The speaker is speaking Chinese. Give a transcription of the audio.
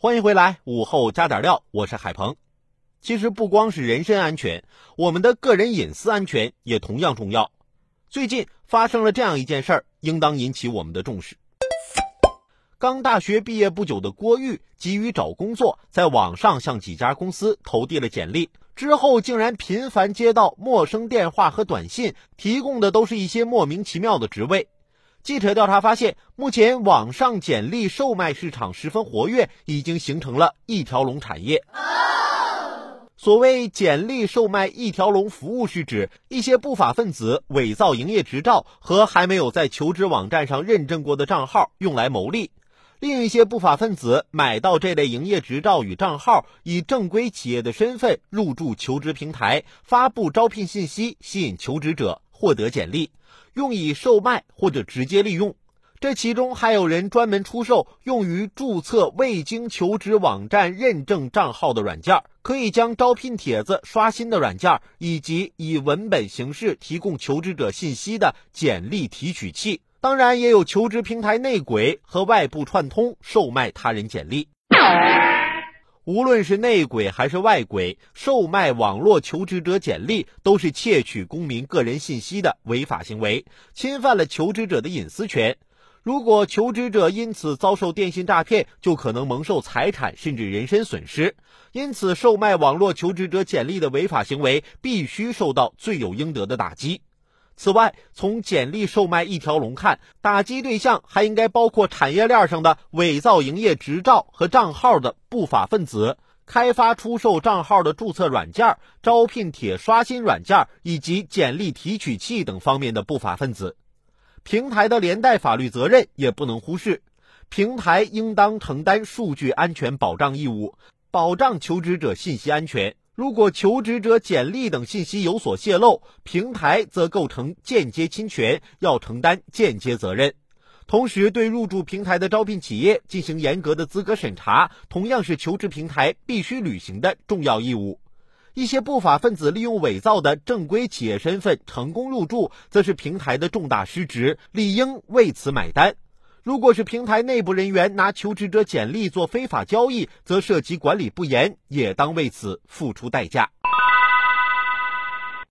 欢迎回来，午后加点料，我是海鹏。其实不光是人身安全，我们的个人隐私安全也同样重要。最近发生了这样一件事儿，应当引起我们的重视。刚大学毕业不久的郭玉急于找工作，在网上向几家公司投递了简历，之后竟然频繁接到陌生电话和短信，提供的都是一些莫名其妙的职位。记者调查发现，目前网上简历售卖市场十分活跃，已经形成了一条龙产业。所谓简历售卖一条龙服务，是指一些不法分子伪造营业执照和还没有在求职网站上认证过的账号，用来牟利。另一些不法分子买到这类营业执照与账号，以正规企业的身份入驻求职平台，发布招聘信息，吸引求职者获得简历，用以售卖或者直接利用。这其中还有人专门出售用于注册未经求职网站认证账号的软件，可以将招聘帖子刷新的软件，以及以文本形式提供求职者信息的简历提取器。当然，也有求职平台内鬼和外部串通售卖他人简历。无论是内鬼还是外鬼，售卖网络求职者简历都是窃取公民个人信息的违法行为，侵犯了求职者的隐私权。如果求职者因此遭受电信诈骗，就可能蒙受财产甚至人身损失。因此，售卖网络求职者简历的违法行为必须受到罪有应得的打击。此外，从简历售卖一条龙看，打击对象还应该包括产业链上的伪造营业执照和账号的不法分子、开发出售账号的注册软件、招聘帖刷新软件以及简历提取器等方面的不法分子。平台的连带法律责任也不能忽视，平台应当承担数据安全保障义务，保障求职者信息安全。如果求职者简历等信息有所泄露，平台则构成间接侵权，要承担间接责任。同时，对入驻平台的招聘企业进行严格的资格审查，同样是求职平台必须履行的重要义务。一些不法分子利用伪造的正规企业身份成功入驻，则是平台的重大失职，理应为此买单。如果是平台内部人员拿求职者简历做非法交易，则涉及管理不严，也当为此付出代价。